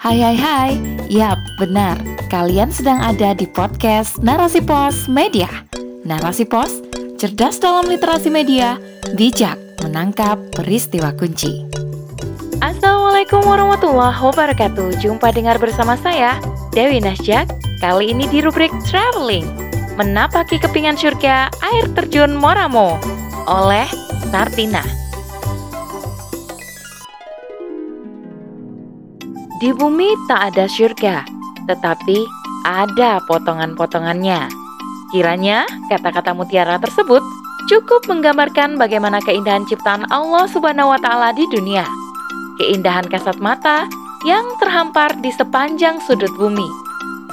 Hai hai hai, yap benar, kalian sedang ada di podcast Narasi Pos Media. Narasi Pos, cerdas dalam literasi media, bijak menangkap peristiwa kunci. Assalamualaikum warahmatullahi wabarakatuh. Jumpa dengar bersama saya, Dewi Nasjak. Kali ini di rubrik Traveling Menapaki kepingan surga air terjun Moramo Oleh Sartina Di bumi tak ada surga, tetapi ada potongan-potongannya. Kiranya kata-kata mutiara tersebut cukup menggambarkan bagaimana keindahan ciptaan Allah Subhanahu wa taala di dunia. Keindahan kasat mata yang terhampar di sepanjang sudut bumi.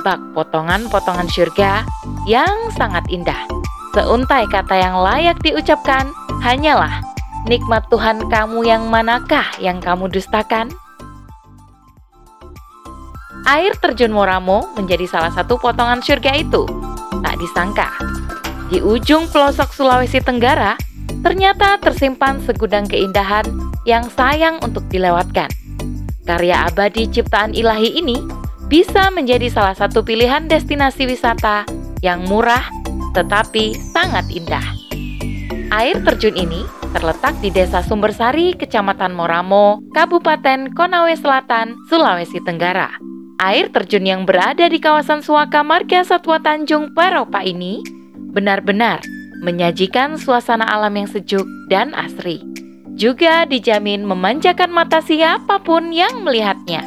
Bak potongan-potongan surga yang sangat indah. Seuntai kata yang layak diucapkan hanyalah nikmat Tuhan kamu yang manakah yang kamu dustakan? Air terjun Moramo menjadi salah satu potongan surga itu. Tak disangka, di ujung pelosok Sulawesi Tenggara ternyata tersimpan segudang keindahan yang sayang untuk dilewatkan. Karya abadi ciptaan ilahi ini bisa menjadi salah satu pilihan destinasi wisata yang murah tetapi sangat indah. Air terjun ini terletak di Desa Sumbersari, Kecamatan Moramo, Kabupaten Konawe Selatan, Sulawesi Tenggara. Air terjun yang berada di kawasan Suaka Marga Satwa Tanjung Paropa ini benar-benar menyajikan suasana alam yang sejuk dan asri. Juga dijamin memanjakan mata siapa pun yang melihatnya.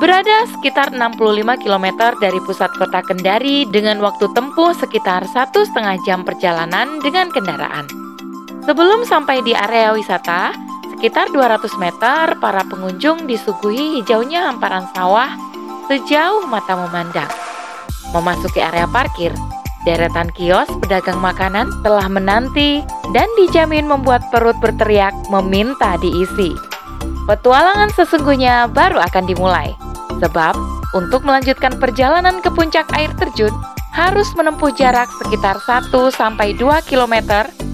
Berada sekitar 65 km dari pusat kota Kendari dengan waktu tempuh sekitar satu setengah jam perjalanan dengan kendaraan. Sebelum sampai di area wisata, sekitar 200 meter para pengunjung disuguhi hijaunya hamparan sawah sejauh mata memandang. Memasuki area parkir, deretan kios pedagang makanan telah menanti dan dijamin membuat perut berteriak meminta diisi. Petualangan sesungguhnya baru akan dimulai, sebab untuk melanjutkan perjalanan ke puncak air terjun harus menempuh jarak sekitar 1-2 km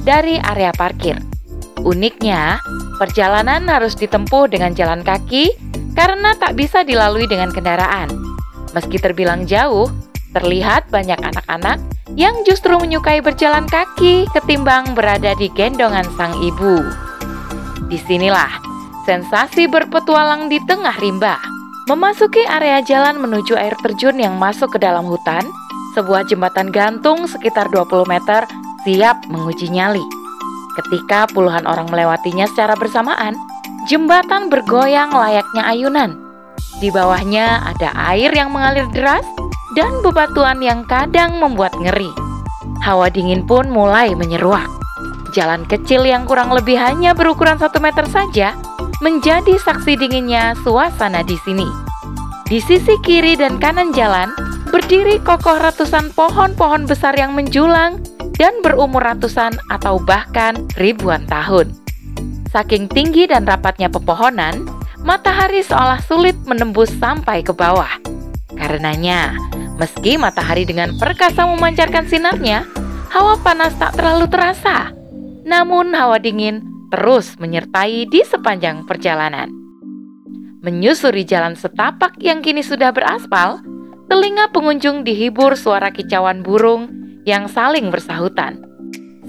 dari area parkir. Uniknya, perjalanan harus ditempuh dengan jalan kaki karena tak bisa dilalui dengan kendaraan. Meski terbilang jauh, terlihat banyak anak-anak yang justru menyukai berjalan kaki ketimbang berada di gendongan sang ibu. Di sinilah sensasi berpetualang di tengah rimba. Memasuki area jalan menuju air terjun yang masuk ke dalam hutan, sebuah jembatan gantung sekitar 20 meter siap menguji nyali. Ketika puluhan orang melewatinya secara bersamaan, Jembatan bergoyang layaknya ayunan. Di bawahnya ada air yang mengalir deras dan bebatuan yang kadang membuat ngeri. Hawa dingin pun mulai menyeruak. Jalan kecil yang kurang lebih hanya berukuran satu meter saja menjadi saksi dinginnya suasana di sini. Di sisi kiri dan kanan jalan berdiri kokoh ratusan pohon-pohon besar yang menjulang dan berumur ratusan atau bahkan ribuan tahun. Saking tinggi dan rapatnya pepohonan, matahari seolah sulit menembus sampai ke bawah. Karenanya, meski matahari dengan perkasa memancarkan sinarnya, hawa panas tak terlalu terasa. Namun hawa dingin terus menyertai di sepanjang perjalanan. Menyusuri jalan setapak yang kini sudah beraspal, telinga pengunjung dihibur suara kicauan burung yang saling bersahutan.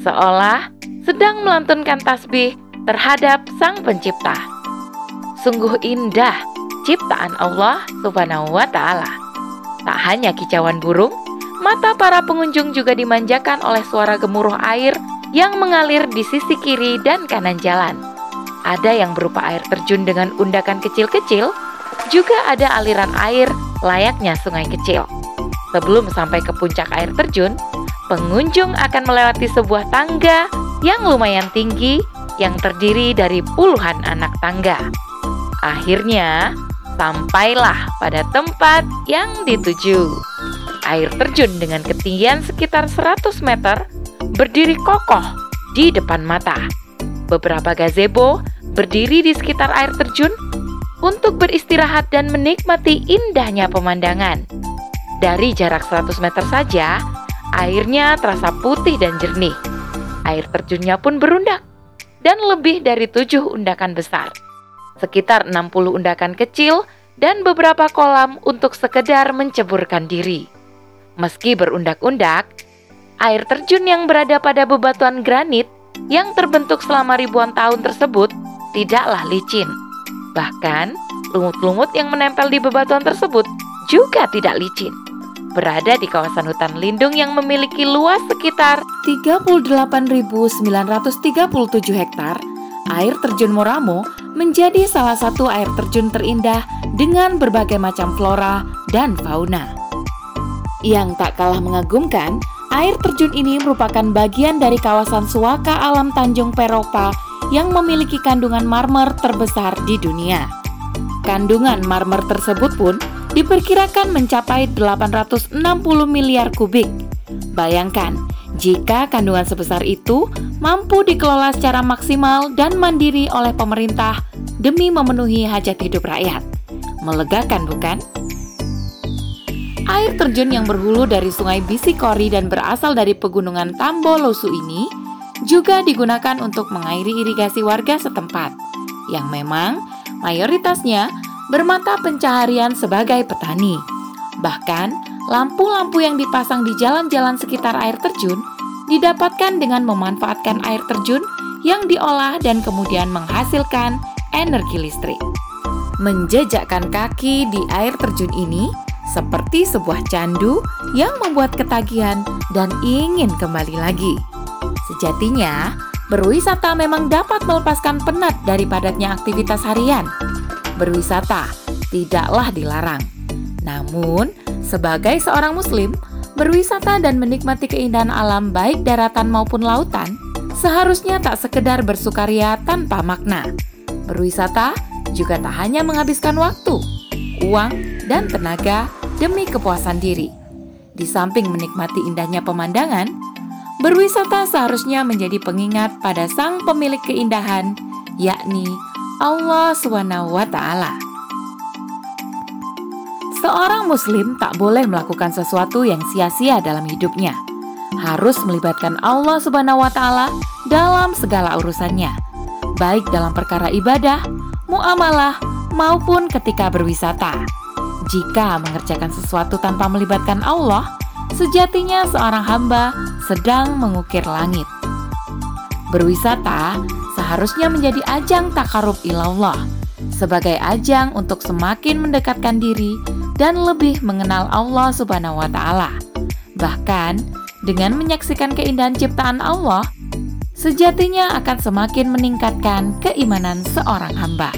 Seolah sedang melantunkan tasbih terhadap Sang Pencipta. Sungguh indah ciptaan Allah Subhanahu wa Ta'ala. Tak hanya kicauan burung, mata para pengunjung juga dimanjakan oleh suara gemuruh air yang mengalir di sisi kiri dan kanan jalan. Ada yang berupa air terjun dengan undakan kecil-kecil, juga ada aliran air layaknya sungai kecil. Sebelum sampai ke puncak air terjun, pengunjung akan melewati sebuah tangga yang lumayan tinggi yang terdiri dari puluhan anak tangga. Akhirnya, sampailah pada tempat yang dituju. Air terjun dengan ketinggian sekitar 100 meter berdiri kokoh di depan mata. Beberapa gazebo berdiri di sekitar air terjun untuk beristirahat dan menikmati indahnya pemandangan. Dari jarak 100 meter saja, airnya terasa putih dan jernih. Air terjunnya pun berundak dan lebih dari tujuh undakan besar. Sekitar 60 undakan kecil dan beberapa kolam untuk sekedar menceburkan diri. Meski berundak-undak, air terjun yang berada pada bebatuan granit yang terbentuk selama ribuan tahun tersebut tidaklah licin. Bahkan, lumut-lumut yang menempel di bebatuan tersebut juga tidak licin. Berada di kawasan hutan lindung yang memiliki luas sekitar 38.937 hektar, air terjun Moramo menjadi salah satu air terjun terindah dengan berbagai macam flora dan fauna. Yang tak kalah mengagumkan, air terjun ini merupakan bagian dari kawasan suaka alam Tanjung Peropa yang memiliki kandungan marmer terbesar di dunia. Kandungan marmer tersebut pun diperkirakan mencapai 860 miliar kubik. Bayangkan, jika kandungan sebesar itu mampu dikelola secara maksimal dan mandiri oleh pemerintah demi memenuhi hajat hidup rakyat. Melegakan bukan? Air terjun yang berhulu dari sungai Bisikori dan berasal dari pegunungan Tambolosu ini juga digunakan untuk mengairi irigasi warga setempat, yang memang mayoritasnya bermata pencaharian sebagai petani. Bahkan, lampu-lampu yang dipasang di jalan-jalan sekitar air terjun didapatkan dengan memanfaatkan air terjun yang diolah dan kemudian menghasilkan energi listrik. Menjejakkan kaki di air terjun ini seperti sebuah candu yang membuat ketagihan dan ingin kembali lagi. Sejatinya, berwisata memang dapat melepaskan penat dari padatnya aktivitas harian. Berwisata tidaklah dilarang. Namun, sebagai seorang muslim, berwisata dan menikmati keindahan alam baik daratan maupun lautan seharusnya tak sekedar bersukaria tanpa makna. Berwisata juga tak hanya menghabiskan waktu, uang, dan tenaga demi kepuasan diri. Di samping menikmati indahnya pemandangan, berwisata seharusnya menjadi pengingat pada sang pemilik keindahan, yakni Allah SWT. Seorang muslim tak boleh melakukan sesuatu yang sia-sia dalam hidupnya. Harus melibatkan Allah Subhanahu wa taala dalam segala urusannya, baik dalam perkara ibadah, muamalah, maupun ketika berwisata. Jika mengerjakan sesuatu tanpa melibatkan Allah, sejatinya seorang hamba sedang mengukir langit. Berwisata seharusnya menjadi ajang takarub ilallah, sebagai ajang untuk semakin mendekatkan diri dan lebih mengenal Allah Subhanahu wa taala. Bahkan dengan menyaksikan keindahan ciptaan Allah, sejatinya akan semakin meningkatkan keimanan seorang hamba.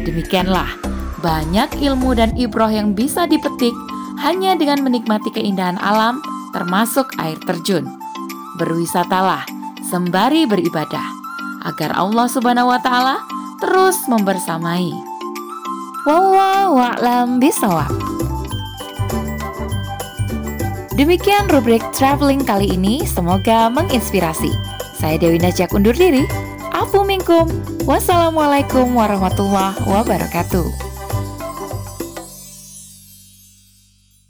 Demikianlah banyak ilmu dan ibroh yang bisa dipetik hanya dengan menikmati keindahan alam termasuk air terjun. Berwisatalah sembari beribadah agar Allah Subhanahu wa taala terus membersamai. Wallahu a'lam bisawab. Demikian rubrik traveling kali ini, semoga menginspirasi. Saya Dewi Najak undur diri. Afu minkum. Wassalamualaikum warahmatullahi wabarakatuh.